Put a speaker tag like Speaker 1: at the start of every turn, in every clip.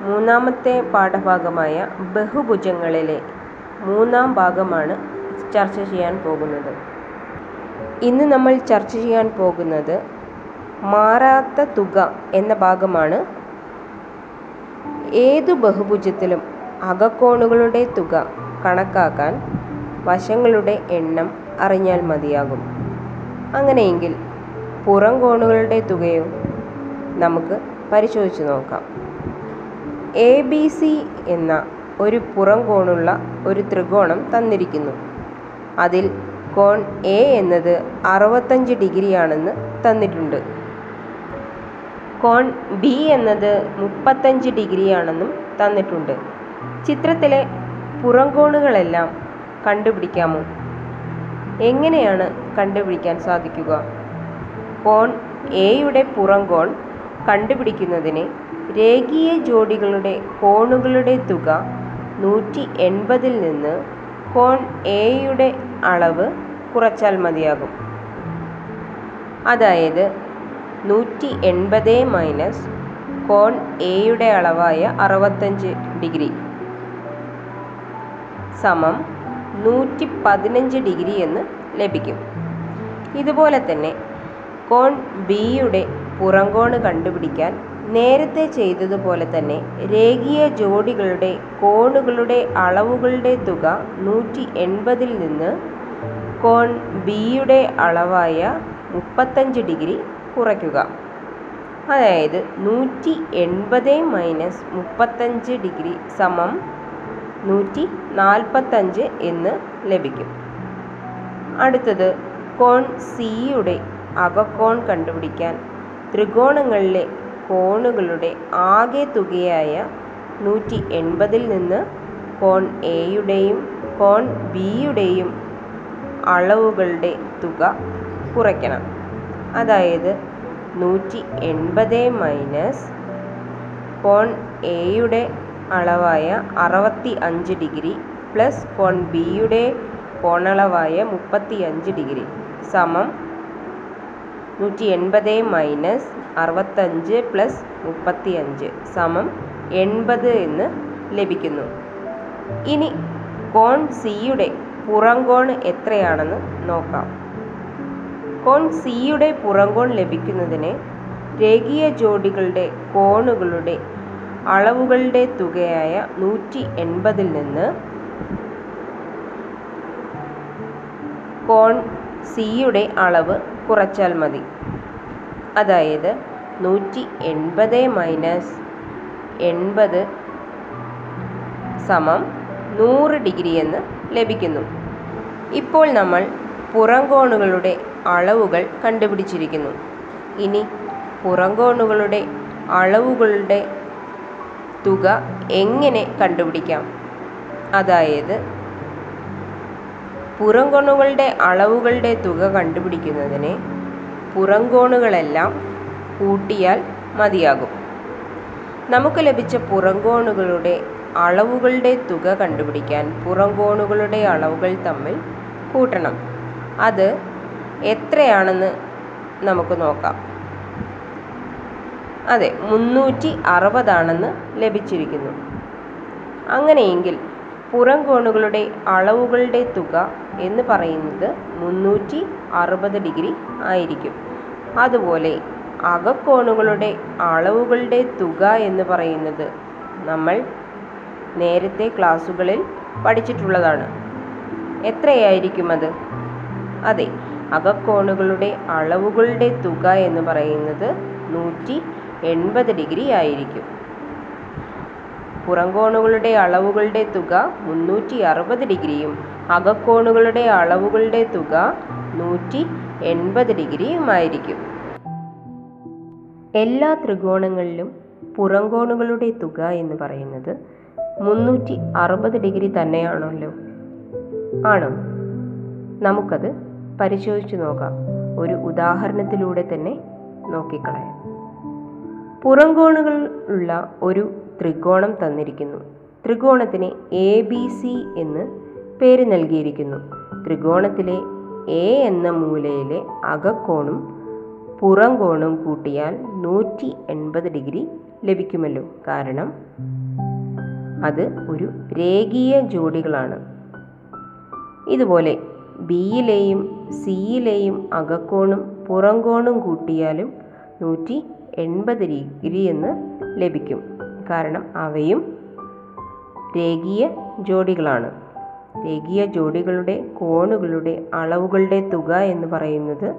Speaker 1: മൂന്നാമത്തെ പാഠഭാഗമായ ബഹുഭുജങ്ങളിലെ മൂന്നാം ഭാഗമാണ് ചർച്ച ചെയ്യാൻ പോകുന്നത്. ഇന്ന് നമ്മൾ ചർച്ച ചെയ്യാൻ പോകുന്നത് മാറാത്ത തുക എന്ന ഭാഗമാണ്. ഏതു ബഹുഭുജത്തിലും അകക്കോണുകളുടെ തുക കണക്കാക്കാൻ വശങ്ങളുടെ എണ്ണം അറിഞ്ഞാൽ മതിയാകും. അങ്ങനെയെങ്കിൽ പുറം കോണുകളുടെ തുകയോ നമുക്ക് പരിശോധിച്ച് നോക്കാം. എ ബി സി എന്ന ഒരു പുറം കോണുള്ള ഒരു ത്രികോണം തന്നിരിക്കുന്നു. അതിൽ കോൺ എ എന്നത് അറുപത്തഞ്ച് ഡിഗ്രിയാണെന്ന് തന്നിട്ടുണ്ട്. കോൺ ബി എന്നത് മുപ്പത്തഞ്ച് ഡിഗ്രിയാണെന്നും തന്നിട്ടുണ്ട്. ചിത്രത്തിലെ പുറംകോണുകളെല്ലാം കണ്ടുപിടിക്കാമോ? എങ്ങനെയാണ് കണ്ടുപിടിക്കാൻ സാധിക്കുക? കോൺ എയുടെ പുറംകോൺ കണ്ടുപിടിക്കുന്നതിന് രേഖീയ ജോഡികളുടെ കോണുകളുടെ തുക നൂറ്റി എൺപതിൽ നിന്ന് കോൺ എയുടെ അളവ് കുറച്ചാൽ മതിയാകും. അതായത് നൂറ്റി എൺപത് മൈനസ് കോൺ എയുടെ അളവായ അറുപത്തഞ്ച് ഡിഗ്രി സമം നൂറ്റി പതിനഞ്ച് ഡിഗ്രി എന്ന് ലഭിക്കും. ഇതുപോലെ തന്നെ കോൺ ബിയുടെ പുറംകോണ് കണ്ടുപിടിക്കാൻ നേരത്തെ ചെയ്തതുപോലെ തന്നെ രേഖീയ ജോഡികളുടെ കോണുകളുടെ അളവുകളുടെ തുക നൂറ്റി എൺപതിൽ നിന്ന് കോൺ ബിയുടെ അളവായ മുപ്പത്തഞ്ച് ഡിഗ്രി കുറയ്ക്കുക. അതായത് നൂറ്റി എൺപത് മൈനസ് മുപ്പത്തഞ്ച് ഡിഗ്രി സമം നൂറ്റി നാൽപ്പത്തഞ്ച് എന്ന് ലഭിക്കും. അടുത്തത് കോൺ സിയുടെ അകക്കോൺ കണ്ടുപിടിക്കാൻ ത്രികോണങ്ങളിലെ കോണുകളുടെ ആകെ തുകയായ നൂറ്റി എൺപതിൽ നിന്ന് കോൺ എയുടെയും കോൺ ബിയുടെയും അളവുകളുടെ തുക കുറയ്ക്കണം. അതായത് നൂറ്റി എൺപത് മൈനസ് കോൺ എയുടെ അളവായ അറുപത്തി അഞ്ച് ഡിഗ്രി പ്ലസ് കോൺ ബിയുടെ കോണളവായ മുപ്പത്തി അഞ്ച് ഡിഗ്രി സമം നൂറ്റി എൺപത് മൈനസ് അറുപത്തഞ്ച് പ്ലസ് മുപ്പത്തി അഞ്ച് സമം എൺപത് എന്ന് ലഭിക്കുന്നു. ഇനി കോൺ സിയുടെ പുറംകോൺ എത്രയാണെന്ന് നോക്കാം. കോൺ സിയുടെ പുറംകോൺ ലഭിക്കുന്നതിന് രേഖീയ ജോഡികളുടെ കോണുകളുടെ അളവുകളുടെ തുകയായ നൂറ്റി എൺപതിൽ നിന്ന് കോൺ സിയുടെ അളവ് കുറച്ചാൽ മതി. അതായത് നൂറ്റി എൺപത് മൈനസ് എൺപത് സമം നൂറ് ഡിഗ്രി എന്ന് ലഭിക്കുന്നു. ഇപ്പോൾ നമ്മൾ പുറംകോണുകളുടെ അളവുകൾ കണ്ടുപിടിച്ചിരിക്കുന്നു. ഇനി പുറംകോണുകളുടെ അളവുകളുടെ തുക എങ്ങനെ കണ്ടുപിടിക്കാം? അതായത് പുറംകോണുകളുടെ അളവുകളുടെ തുക കണ്ടുപിടിക്കുന്നതിന് പുറംകോണുകളെല്ലാം കൂട്ടിയാൽ മതിയാകും. നമുക്ക് ലഭിച്ച പുറംകോണുകളുടെ അളവുകളുടെ തുക കണ്ടുപിടിക്കാൻ പുറംകോണുകളുടെ അളവുകൾ തമ്മിൽ കൂട്ടണം. അത് എത്രയാണെന്ന് നമുക്ക് നോക്കാം. അതെ മുന്നൂറ്റി അറുപതാണെന്ന് ലഭിച്ചിരിക്കുന്നു. അങ്ങനെയെങ്കിൽ പുറംകോണുകളുടെ അളവുകളുടെ തുക എന്ന് പറയുന്നത് മുന്നൂറ്റി അറുപത് ഡിഗ്രി ആയിരിക്കും. അതുപോലെ അകക്കോണുകളുടെ അളവുകളുടെ തുക എന്ന് പറയുന്നത് നമ്മൾ നേരത്തെ ക്ലാസ്സുകളിൽ പഠിച്ചിട്ടുള്ളതാണ്. എത്രയായിരിക്കും അത്? അതെ അകക്കോണുകളുടെ അളവുകളുടെ തുക എന്ന് പറയുന്നത് നൂറ്റി എൺപത് ഡിഗ്രി ആയിരിക്കും. പുറംകോണുകളുടെ അളവുകളുടെ തുക മുന്നൂറ്റി അറുപത് ഡിഗ്രിയും അകക്കോണുകളുടെ അളവുകളുടെ തുക നൂറ്റി എൺപത് ഡിഗ്രിയുമായിരിക്കും എല്ലാ ത്രികോണങ്ങളിലും പുറംകോണുകളുടെ തുക എന്ന് പറയുന്നത് മുന്നൂറ്റി അറുപത് ഡിഗ്രി തന്നെയാണല്ലോ. ആണോ? നമുക്കത് പരിശോധിച്ച് നോക്കാം. ഒരു ഉദാഹരണത്തിലൂടെ തന്നെ നോക്കിക്കളയാം. പുറംകോണുകൾ ഉള്ള ഒരു ത്രികോണം തന്നിരിക്കുന്നു. ത്രികോണത്തിന് എ ബി സി എന്ന് പേര് നൽകിയിരിക്കുന്നു. ത്രികോണത്തിലെ എ എന്ന മൂലയിലെ അകക്കോണും പുറം കോണും കൂട്ടിയാൽ നൂറ്റി എൺപത് ഡിഗ്രി ലഭിക്കുമല്ലോ. കാരണം അത് ഒരു രേഖീയ ജോഡികളാണ്. ഇതുപോലെ ബിയിലെയും സിയിലെയും അകക്കോണും പുറംകോണും കൂട്ടിയാലും നൂറ്റി എൺപത് ഡിഗ്രി എന്ന് ലഭിക്കും. കാരണം അവയും രേഖീയ ജോഡികളാണ്. രേഖീയ ജോഡികളുടെ കോണുകളുടെ അളവുകളുടെ തുക എന്ന് പറയുന്നത്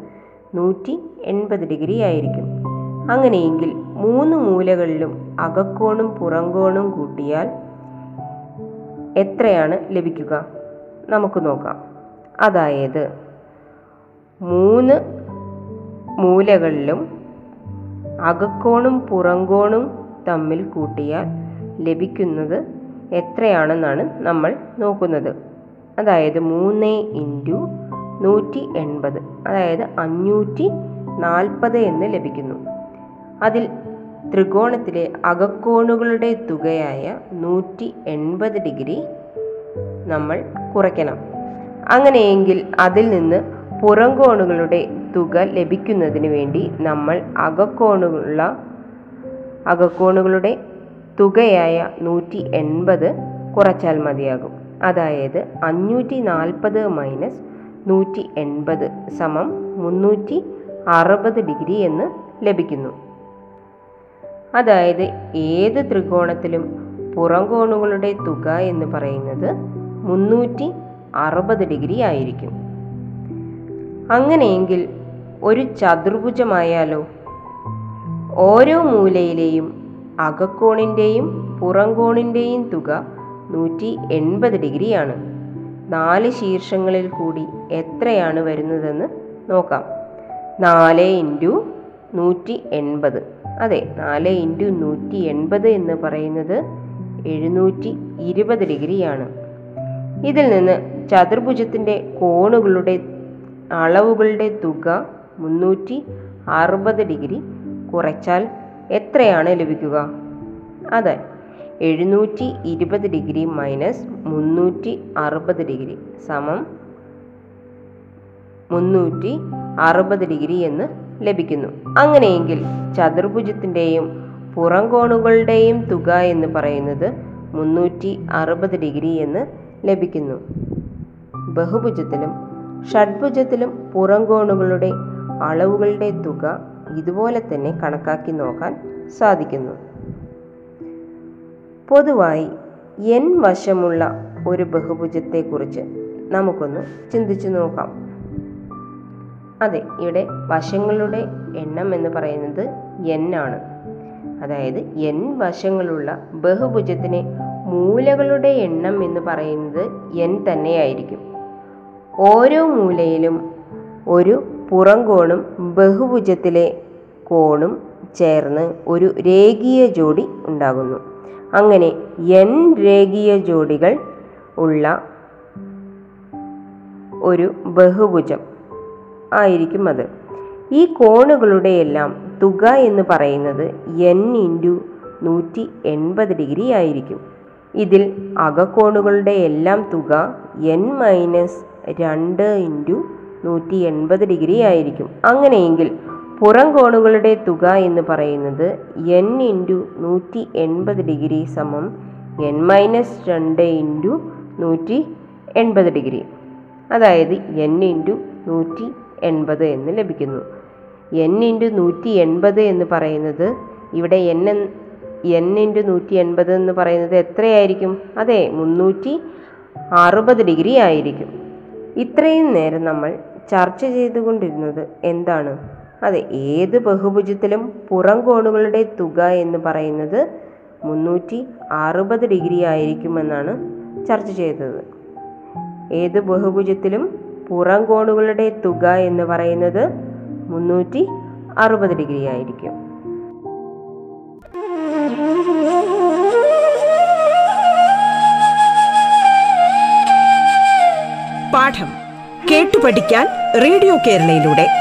Speaker 1: നൂറ്റി എൺപത് ഡിഗ്രി ആയിരിക്കും. അങ്ങനെയെങ്കിൽ മൂന്ന് മൂലകളിലും അകക്കോണും പുറംകോണും കൂട്ടിയാൽ എത്രയാണ് ലഭിക്കുക? നമുക്ക് നോക്കാം. അതായത് മൂന്ന് മൂലകളിലും അകക്കോണും പുറംകോണും തമ്മിൽ കൂട്ടിയാൽ ലഭിക്കുന്നത് എത്രയാണെന്നാണ് നമ്മൾ നോക്കുന്നത്. അതായത് മൂന്ന് ഇന്റു നൂറ്റി എൺപത് അതായത് അഞ്ഞൂറ്റി നാൽപ്പത് എന്ന് ലഭിക്കുന്നു. അതിൽ ത്രികോണത്തിലെ അകക്കോണുകളുടെ തുകയായ നൂറ്റി എൺപത് ഡിഗ്രി നമ്മൾ കുറയ്ക്കണം. അങ്ങനെയെങ്കിൽ അതിൽ നിന്ന് പുറംകോണുകളുടെ തുക ലഭിക്കുന്നതിന് വേണ്ടി നമ്മൾ അകക്കോണുള്ള അകക്കോണുകളുടെ തുകയായ നൂറ്റി എൺപത് കുറച്ചാൽ മതിയാകും. അതായത് അഞ്ഞൂറ്റി നാൽപ്പത് മൈനസ് നൂറ്റി എൺപത് സമം മുന്നൂറ്റി അറുപത് ഡിഗ്രി എന്ന് ലഭിക്കുന്നു. അതായത് ഏത് ത്രികോണത്തിലും പുറം കോണുകളുടെ തുക എന്ന് പറയുന്നത് മുന്നൂറ്റി അറുപത് ഡിഗ്രി ആയിരിക്കും. അങ്ങനെയെങ്കിൽ ഒരു ചതുർഭുജമായാലോ? ഓരോ മൂലയിലെയും അകക്കോണിന്റെയും പുറംകോണിന്റെയും തുക നൂറ്റി എൺപത് ഡിഗ്രിയാണ്. നാല് ശീർഷങ്ങളിൽ കൂടി എത്രയാണ് വരുന്നതെന്ന് നോക്കാം. നാല് ഇന്റു നൂറ്റി എൺപത്. അതെ നാല് ഇന്റു നൂറ്റി എൺപത് എന്ന് പറയുന്നത് എഴുന്നൂറ്റി ഇരുപത് ഡിഗ്രിയാണ്. ഇതിൽ നിന്ന് ചതുർഭുജത്തിന്റെ കോണുകളുടെ അളവുകളുടെ തുക മുന്നൂറ്റി അറുപത് ഡിഗ്രി കുറച്ചാൽ എത്രയാണ് ലഭിക്കുക? അതെ എഴുന്നൂറ്റി ഇരുപത് ഡിഗ്രി മൈനസ് മുന്നൂറ്റി അറുപത് ഡിഗ്രി സമം മുന്നൂറ്റി അറുപത് ഡിഗ്രി എന്ന് ലഭിക്കുന്നു. അങ്ങനെയെങ്കിൽ ചതുർഭുജത്തിന്റെയും പുറംകോണുകളുടെയും തുക എന്ന് പറയുന്നത് മുന്നൂറ്റി അറുപത് ഡിഗ്രി എന്ന് ലഭിക്കുന്നു. ബഹുഭുജത്തിലും ഷഡ്ഭുജത്തിലും പുറംകോണുകളുടെ അളവുകളുടെ തുക ഇതുപോലെ തന്നെ കണക്കാക്കി നോക്കാൻ സാധിക്കുന്നു. പൊതുവായി എൻ വശമുള്ള ഒരു ബഹുഭുജത്തെക്കുറിച്ച് നമുക്കൊന്ന് ചിന്തിച്ചു നോക്കാം. അതെ ഇവിടെ വശങ്ങളുടെ എണ്ണം എന്ന് പറയുന്നത് എൻ ആണ്. അതായത് എൻ വശങ്ങളുള്ള ബഹുഭുജത്തിന് മൂലകളുടെ എണ്ണം എന്ന് പറയുന്നത് എൻ തന്നെയായിരിക്കും. ഓരോ മൂലയിലും ഒരു പുറംകോണും ബഹുഭുജത്തിലെ കോണും ചേർന്ന് ഒരു രേഖീയ ജോഡി ഉണ്ടാകുന്നു. അങ്ങനെ എൻ രേഖീയ ജോഡികൾ ഉള്ള ഒരു ബഹുഭുജം ആയിരിക്കും അത്. ഈ കോണുകളുടെ എല്ലാം തുക എന്ന് പറയുന്നത് എൻ ഇന്റു നൂറ്റി എൺപത് ഡിഗ്രി ആയിരിക്കും. ഇതിൽ അകക്കോണുകളുടെ എല്ലാം തുക എൻ മൈനസ് രണ്ട് ഇന്റു നൂറ്റി എൺപത് ഡിഗ്രി ആയിരിക്കും. അങ്ങനെയെങ്കിൽ പുറം കോണുകളുടെ തുക എന്ന് പറയുന്നത് എൻ ഇന്റു നൂറ്റി എൺപത് ഡിഗ്രി സമം എൻ മൈനസ് രണ്ട് ഇന്റു നൂറ്റി എൺപത് ഡിഗ്രി. അതായത് എൻ ഇന്റു നൂറ്റി എൺപത് എന്ന് ലഭിക്കുന്നു. എൻ ഇന്റു നൂറ്റി എൺപത് എന്ന് പറയുന്നത് ഇവിടെ എൻ എൻ ഇന്റു നൂറ്റി എൺപത് എന്ന് പറയുന്നത് എത്രയായിരിക്കും? അതെ മുന്നൂറ്റി അറുപത് ഡിഗ്രി ആയിരിക്കും. ഇത്രയും നേരം നമ്മൾ ചർച്ച ചെയ്തുകൊണ്ടിരുന്നത് എന്താണ്? അതെ ഏത് ബഹുഭുജത്തിലും പുറം കോണുകളുടെ തുക എന്ന് പറയുന്നത് മുന്നൂറ്റി അറുപത് ഡിഗ്രി ആയിരിക്കുമെന്നാണ് ചർച്ച ചെയ്തത്. ഏത് ബഹുഭുജത്തിലും പുറം കോണുകളുടെ തുക എന്ന് പറയുന്നത് മുന്നൂറ്റി അറുപത് ഡിഗ്രി ആയിരിക്കും.
Speaker 2: പാഠം കേട്ടു പഠിക്കാൻ റേഡിയോ കേരളയിലൂടെ.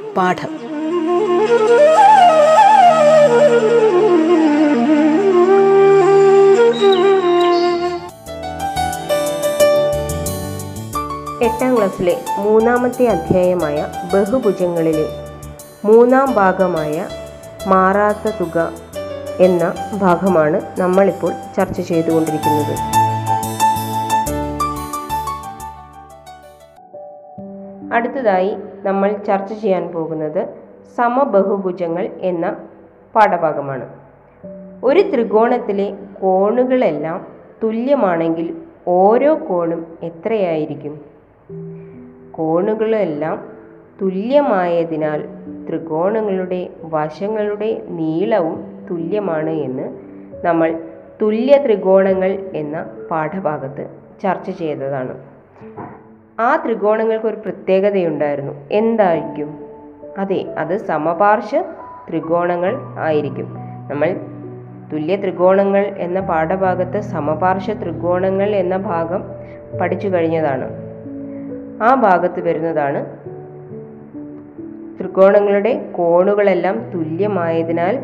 Speaker 2: പാഠം.
Speaker 1: എട്ടാം ക്ലാസ്സിലെ മൂന്നാമത്തെ അധ്യായമായ ബഹുഭുജങ്ങളിലെ മൂന്നാം ഭാഗമായ മാറാത്ത തുക എന്ന ഭാഗമാണ് നമ്മളിപ്പോൾ ചർച്ച ചെയ്തുകൊണ്ടിരിക്കുന്നത്. അടുത്തതായി നമ്മൾ ചർച്ച ചെയ്യാൻ പോകുന്നത് സമബഹുഭുജങ്ങൾ എന്ന പാഠഭാഗമാണ്. ഒരു ത്രികോണത്തിലെ കോണുകളെല്ലാം തുല്യമാണെങ്കിൽ ഓരോ കോണും എത്രയായിരിക്കും? കോണുകളെല്ലാം തുല്യമായതിനാൽ ത്രികോണങ്ങളുടെ വശങ്ങളുടെ നീളവും തുല്യമാണ് എന്ന് നമ്മൾ തുല്യ ത്രികോണങ്ങൾ എന്ന പാഠഭാഗത്ത് ചർച്ച ചെയ്തതാണ്. ആ ത്രികോണങ്ങൾക്ക് ഒരു പ്രത്യേകതയുണ്ടായിരുന്നു. എന്തായിരിക്കും? അതെ അത് സമപാർശ്വ ത്രികോണങ്ങൾ ആയിരിക്കും. നമ്മൾ തുല്യ ത്രികോണങ്ങൾ എന്ന പാഠഭാഗത്ത് സമപാർശ്വ ത്രികോണങ്ങൾ എന്ന ഭാഗം പഠിച്ചു കഴിഞ്ഞതാണ്. ആ ഭാഗത്ത് വരുന്നതാണ് ത്രികോണങ്ങളുടെ കോണുകളെല്ലാം തുല്യമായതിനാൽ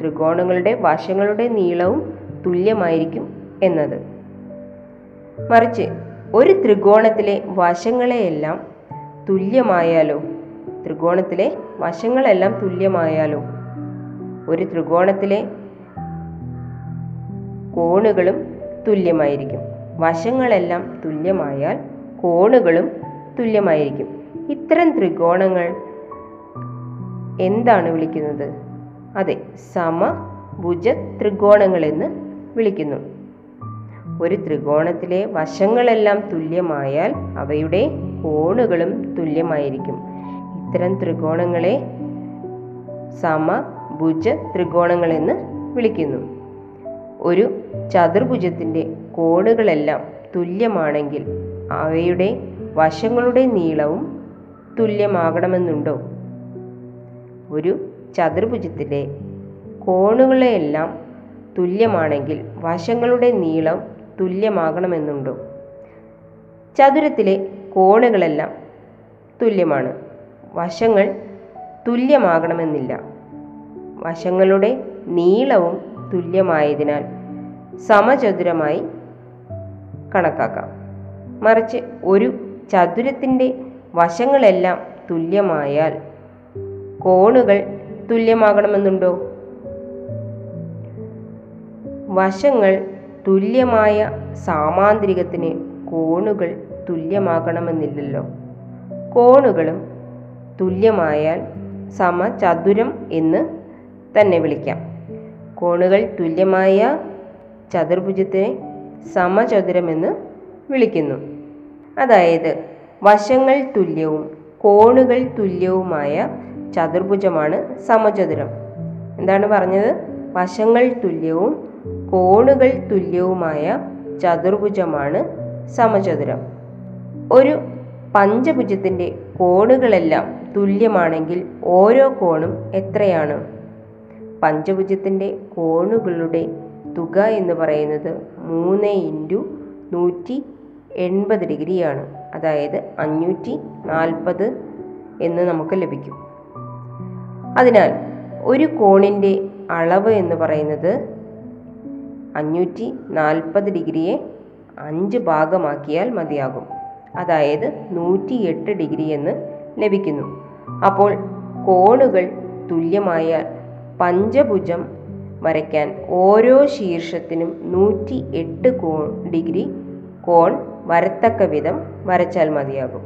Speaker 1: ത്രികോണങ്ങളുടെ വശങ്ങളുടെ നീളവും തുല്യമായിരിക്കും എന്നത്. മറിച്ച് ഒരു ത്രികോണത്തിലെ വശങ്ങളെയെല്ലാം തുല്യമായാലോ? ത്രികോണത്തിലെ വശങ്ങളെല്ലാം തുല്യമായാലോ? ഒരു ത്രികോണത്തിലെ കോണുകളും തുല്യമായിരിക്കും. വശങ്ങളെല്ലാം തുല്യമായാൽ കോണുകളും തുല്യമായിരിക്കും. ഇത്തരം ത്രികോണങ്ങൾ എന്താണ് വിളിക്കുന്നത്? അതെ സമഭുജ ത്രികോണങ്ങളെന്ന് വിളിക്കുന്നു. ഒരു ത്രികോണത്തിലെ വശങ്ങളെല്ലാം തുല്യമായാൽ അവയുടെ കോണുകളും തുല്യമായിരിക്കും. ഇത്തരം ത്രികോണങ്ങളെ സമഭുജ ത്രികോണങ്ങൾ എന്ന് വിളിക്കുന്നു. ഒരു ചതുർഭുജത്തിന്റെ കോണുകളെല്ലാം തുല്യമാണെങ്കിൽ അവയുടെ വശങ്ങളുടെ നീളവും തുല്യമാകണമെന്നുണ്ടോ? ഒരു ചതുർഭുജത്തിലെ കോണുകളെല്ലാം തുല്യമാണെങ്കിൽ വശങ്ങളുടെ നീളം തുല്യമാകണമെന്നുണ്ടോ? ചതുരത്തിലെ കോണുകളെല്ലാം തുല്യമാണ്. വശങ്ങൾ തുല്യമാകണമെന്നില്ല. വശങ്ങളുടെ നീളവും തുല്യമായതിനാൽ സമചതുരമായി കണക്കാക്കാം. മറിച്ച് ഒരു ചതുരത്തിന്റെ വശങ്ങളെല്ലാം തുല്യമായാൽ കോണുകൾ തുല്യമാകണമെന്നുണ്ടോ? വശങ്ങൾ തുല്യമായ സാമാന്തരികത്തിന് കോണുകൾ തുല്യമാകണമെന്നില്ലല്ലോ. കോണുകളും തുല്യമായാൽ സമചതുരം എന്ന് തന്നെ വിളിക്കാം. കോണുകൾ തുല്യമായ ചതുർഭുജത്തിനെ സമചതുരമെന്ന് വിളിക്കുന്നു. അതായത് വശങ്ങൾ തുല്യവും കോണുകൾ തുല്യവുമായ ചതുർഭുജമാണ് സമചതുരം. എന്താണ് പറഞ്ഞത്? വശങ്ങൾ തുല്യവും കോണുകൾ തുല്യവുമായ ചതുർഭുജമാണ് സമചതുരം. ഒരു പഞ്ചഭുജത്തിന്റെ കോണുകളെല്ലാം തുല്യമാണെങ്കിൽ ഓരോ കോണും എത്രയാണ്? പഞ്ചഭുജത്തിന്റെ കോണുകളുടെ തുക എന്ന് പറയുന്നത് മൂന്ന് ഇന്റു നൂറ്റി എൺപത് ഡിഗ്രിയാണ്. അതായത് അഞ്ഞൂറ്റി നാൽപ്പത് എന്ന് നമുക്ക് ലഭിക്കും. അതിനാൽ ഒരു കോണിന്റെ അളവ് എന്ന് പറയുന്നത് അഞ്ഞൂറ്റി നാൽപ്പത് ഡിഗ്രിയെ അഞ്ച് ഭാഗമാക്കിയാൽ മതിയാകും. അതായത് നൂറ്റി എട്ട് ഡിഗ്രി എന്ന് ലഭിക്കുന്നു. അപ്പോൾ കോണുകൾ തുല്യമായാൽ പഞ്ചഭുജം വരയ്ക്കാൻ ഓരോ ശീർഷത്തിനും നൂറ്റി എട്ട് കോൺ ഡിഗ്രി കോൺ വരത്തക്ക വിധം വരച്ചാൽ മതിയാകും.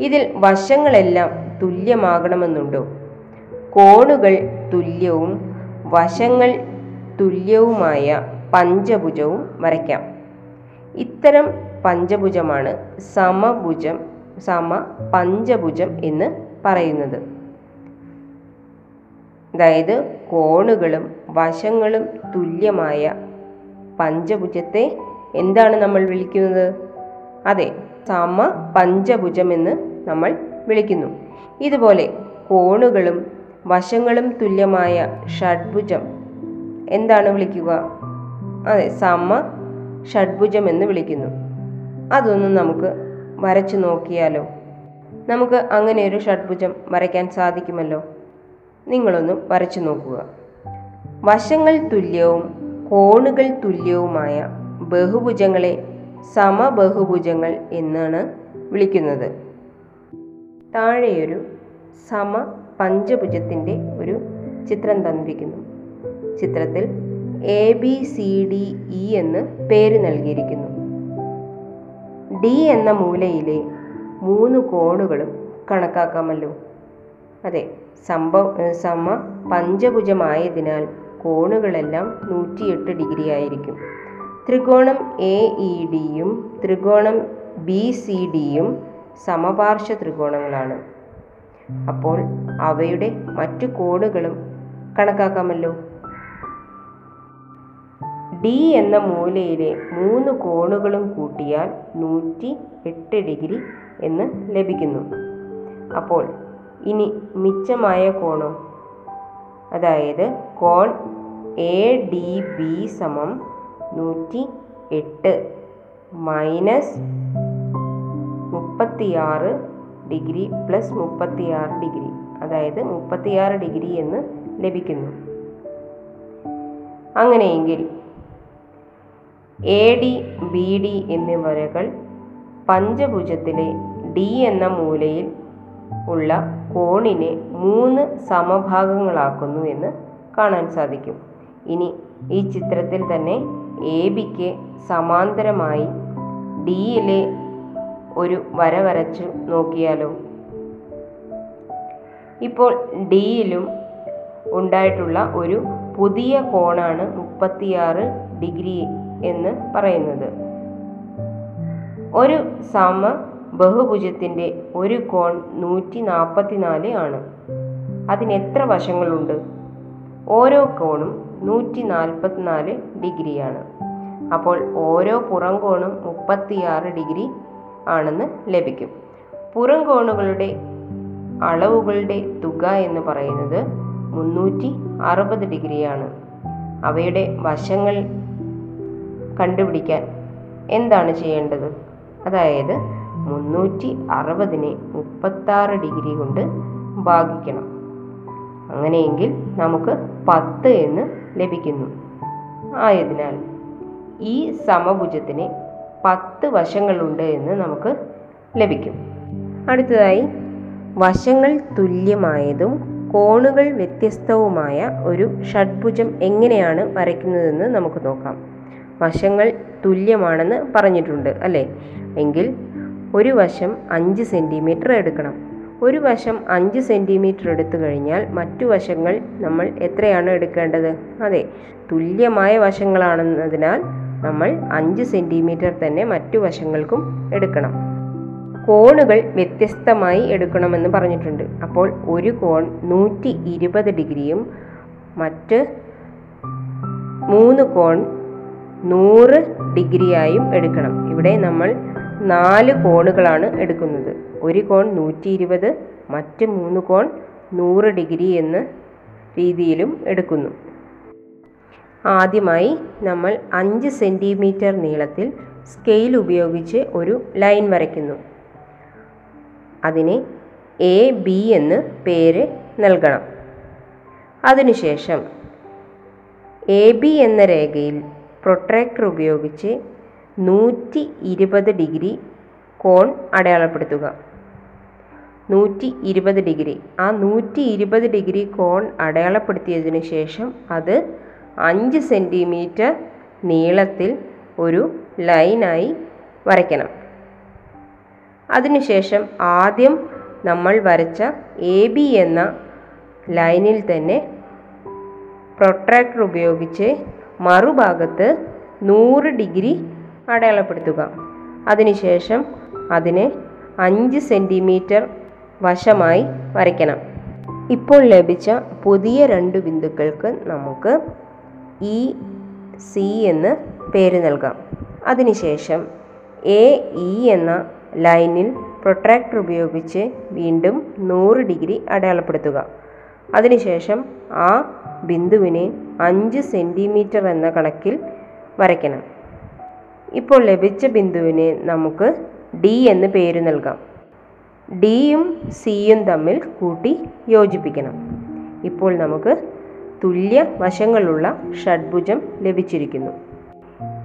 Speaker 1: ഇതിൽ വശങ്ങളെല്ലാം തുല്യമാകണമെന്നുണ്ടോ? കോണുകൾ തുല്യവും വശങ്ങൾ തുല്യവുമായ പഞ്ചഭുജവും വരയ്ക്കാം. ഇത്തരം പഞ്ചഭുജമാണ് സമഭുജം സമ പഞ്ചഭുജം എന്ന് പറയുന്നത്. അതായത് കോണുകളും വശങ്ങളും തുല്യമായ പഞ്ചഭുജത്തെ എന്താണ് നമ്മൾ വിളിക്കുന്നത്? അതെ സമ പഞ്ചഭുജം എന്ന് നമ്മൾ വിളിക്കുന്നു. ഇതുപോലെ കോണുകളും വശങ്ങളും തുല്യമായ ഷഡ്ഭുജം എന്താണ് വിളിക്കുക? അതെ സമ ഷഡ്ഭുജം എന്ന് വിളിക്കുന്നു. അതൊന്ന് നമുക്ക് വരച്ചു നോക്കിയാലോ? നമുക്ക് അങ്ങനെ ഒരു ഷഡ്ഭുജം വരയ്ക്കാൻ സാധിക്കുമല്ലോ? നിങ്ങളൊന്ന് വരച്ചു നോക്കുക. വശങ്ങൾ തുല്യവും കോണുകൾ തുല്യവുമായ ബഹുഭുജങ്ങളെ സമബഹുഭുജങ്ങൾ എന്നാണ് വിളിക്കുന്നത്. താഴെയൊരു സമ പഞ്ചഭുജത്തിന്റെ ഒരു ചിത്രം തന്നിരിക്കുന്നു. ചിത്രത്തിൽ A B C D E എന്ന് പേര് നൽകിയിരിക്കുന്നു. ഡി എന്ന മൂലയിലെ മൂന്ന് കോണുകളും കണക്കാക്കാമല്ലോ. അതെ സംഭവ സമ പഞ്ചഭുജമായതിനാൽ കോണുകളെല്ലാം നൂറ്റിയെട്ട് ഡിഗ്രി ആയിരിക്കും. ത്രികോണം എ ഇ ഡിയും ത്രികോണം ബി സി ഡിയും സമപാർശ്വ ത്രികോണങ്ങളാണ്. അപ്പോൾ അവയുടെ മറ്റു കോണുകളും കണക്കാക്കാമല്ലോ. ഡി എന്ന മൂലയിലെ മൂന്ന് കോണുകളും കൂട്ടിയാൽ നൂറ്റി എട്ട് ഡിഗ്രി എന്ന് ലഭിക്കുന്നു. അപ്പോൾ ഇനി മിച്ചമായ കോണോ അതായത് കോൺ എ ഡി ബി സമം നൂറ്റി എട്ട് മൈനസ് മുപ്പത്തിയാറ് ഡിഗ്രി പ്ലസ് മുപ്പത്തിയാറ് ഡിഗ്രി അതായത് മുപ്പത്തിയാറ് ഡിഗ്രി എന്ന് ലഭിക്കുന്നു. അങ്ങനെയെങ്കിൽ എ ഡി ബി ഡി എന്നീ വരകൾ പഞ്ചഭുജത്തിലെ ഡി എന്ന മൂലയിൽ ഉള്ള കോണിനെ മൂന്ന് സമഭാഗങ്ങളാക്കുന്നു എന്ന് കാണാൻ സാധിക്കും. ഇനി ഈ ചിത്രത്തിൽ തന്നെ എ ബിക്ക് സമാന്തരമായി ഡിയിലെ ഒരു വര വരച്ച് നോക്കിയാലോ? ഇപ്പോൾ ഡിയിലും ഉണ്ടായിട്ടുള്ള ഒരു പുതിയ കോണാണ് മുപ്പത്തിയാറ് ഡിഗ്രി എന്ന് പറയുന്നത്. ഒരു സമ ബഹുഭുജത്തിന്റെ ഒരു കോൺ നൂറ്റി നാൽപ്പത്തിനാല് ആണ്. അതിന് എത്ര വശങ്ങളുണ്ട്? ഓരോ കോണും നൂറ്റി നാൽപ്പത്തിനാല് ഡിഗ്രിയാണ്. അപ്പോൾ ഓരോ പുറം കോണും മുപ്പത്തിയാറ് ഡിഗ്രി ആണെന്ന് ലഭിക്കും. പുറം കോണുകളുടെ അളവുകളുടെ തുക എന്ന് പറയുന്നത് മുന്നൂറ്റി അറുപത് ഡിഗ്രിയാണ്. അവയുടെ വശങ്ങൾ കണ്ടുപിടിക്കാൻ എന്താണ് ചെയ്യേണ്ടത്? അതായത് മുന്നൂറ്റി അറുപതിനെ മുപ്പത്താറ് ഡിഗ്രി കൊണ്ട് ഭാഗിക്കണം. അങ്ങനെയെങ്കിൽ നമുക്ക് പത്ത് എന്ന് ലഭിക്കുന്നു. ആയതിനാൽ ഈ സമഭുജത്തിന് പത്ത് വശങ്ങളുണ്ട് എന്ന് നമുക്ക് ലഭിക്കും. അടുത്തതായി വശങ്ങൾ തുല്യമായതും കോണുകൾ വ്യത്യസ്തവുമായ ഒരു ഷഡ്ഭുജം എങ്ങനെയാണ് വരയ്ക്കുന്നതെന്ന് നമുക്ക് നോക്കാം. വശങ്ങൾ തുല്യമാണെന്ന് പറഞ്ഞിട്ടുണ്ട് അല്ലേ? എങ്കിൽ ഒരു വശം അഞ്ച് സെന്റിമീറ്റർ എടുക്കണം. ഒരു വശം അഞ്ച് സെന്റിമീറ്റർ എടുത്തു കഴിഞ്ഞാൽ മറ്റു വശങ്ങൾ നമ്മൾ എത്രയാണ് എടുക്കേണ്ടത്? അതെ തുല്യമായ വശങ്ങളാണെന്നതിനാൽ നമ്മൾ അഞ്ച് സെന്റിമീറ്റർ തന്നെ മറ്റു വശങ്ങൾക്കും എടുക്കണം. കോണുകൾ വ്യത്യസ്തമായി എടുക്കണമെന്ന് പറഞ്ഞിട്ടുണ്ട്. അപ്പോൾ ഒരു കോൺ നൂറ്റി ഇരുപത് ഡിഗ്രിയും മറ്റ് മൂന്ന് കോൺ നൂറ് ഡിഗ്രിയായും എടുക്കണം. ഇവിടെ നമ്മൾ നാല് കോണുകളാണ് എടുക്കുന്നത്. ഒരു കോൺ നൂറ്റി ഇരുപത് മറ്റ് മൂന്ന് കോൺ നൂറ് ഡിഗ്രി എന്ന രീതിയിലും എടുക്കുന്നു. ആദ്യമായി നമ്മൾ അഞ്ച് സെന്റിമീറ്റർ നീളത്തിൽ സ്കെയിൽ ഉപയോഗിച്ച് ഒരു ലൈൻ വരയ്ക്കുന്നു. അതിന് എ ബി എന്ന് പേര് നൽകണം. അതിനുശേഷം എ ബി എന്ന രേഖയിൽ പ്രൊട്രാക്ടർ ഉപയോഗിച്ച് നൂറ്റി ഇരുപത് ഡിഗ്രി കോൺ അടയാളപ്പെടുത്തുക. നൂറ്റി ഇരുപത് ഡിഗ്രി. ആ നൂറ്റി ഇരുപത് ഡിഗ്രി കോൺ അടയാളപ്പെടുത്തിയതിനു ശേഷം അത് അഞ്ച് സെന്റിമീറ്റർ നീളത്തിൽ ഒരു ലൈനായി വരയ്ക്കണം. അതിനുശേഷം ആദ്യം നമ്മൾ വരച്ച എ ബി എന്ന ലൈനിൽ തന്നെ പ്രൊട്രാക്ടർ ഉപയോഗിച്ച് മറുഭാഗത്ത് നൂറ് ഡിഗ്രി അടയാളപ്പെടുത്തുക. അതിനുശേഷം അതിനെ അഞ്ച് സെന്റിമീറ്റർ വശമായി വരയ്ക്കണം. ഇപ്പോൾ ലഭിച്ച പുതിയ രണ്ട് ബിന്ദുക്കൾക്ക് നമുക്ക് ഇ സി എന്ന് പേര് നൽകാം. അതിനുശേഷം എ ഇ എന്ന ലൈനിൽ പ്രൊട്രാക്ടർ ഉപയോഗിച്ച് വീണ്ടും നൂറ് ഡിഗ്രി അടയാളപ്പെടുത്തുക. അതിനുശേഷം ആ ബിന്ദുവിനെ അഞ്ച് സെന്റിമീറ്റർ എന്ന കണക്കിൽ വരയ്ക്കണം. ഇപ്പോൾ ലഭിച്ച ബിന്ദുവിനെ നമുക്ക് ഡി എന്ന് പേര് നൽകാം. ഡിയും സിയും തമ്മിൽ കൂട്ടി യോജിപ്പിക്കണം. ഇപ്പോൾ നമുക്ക് തുല്യ വശങ്ങളുള്ള ഷഡ്ഭുജം ലഭിച്ചിരിക്കുന്നു.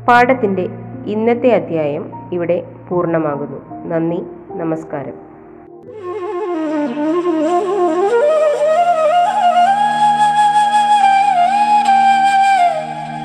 Speaker 1: പാഠത്തിന്റെ ഇന്നത്തെ അധ്യായം ഇവിടെ പൂർണമാകുന്നു. നന്ദി നമസ്കാരം.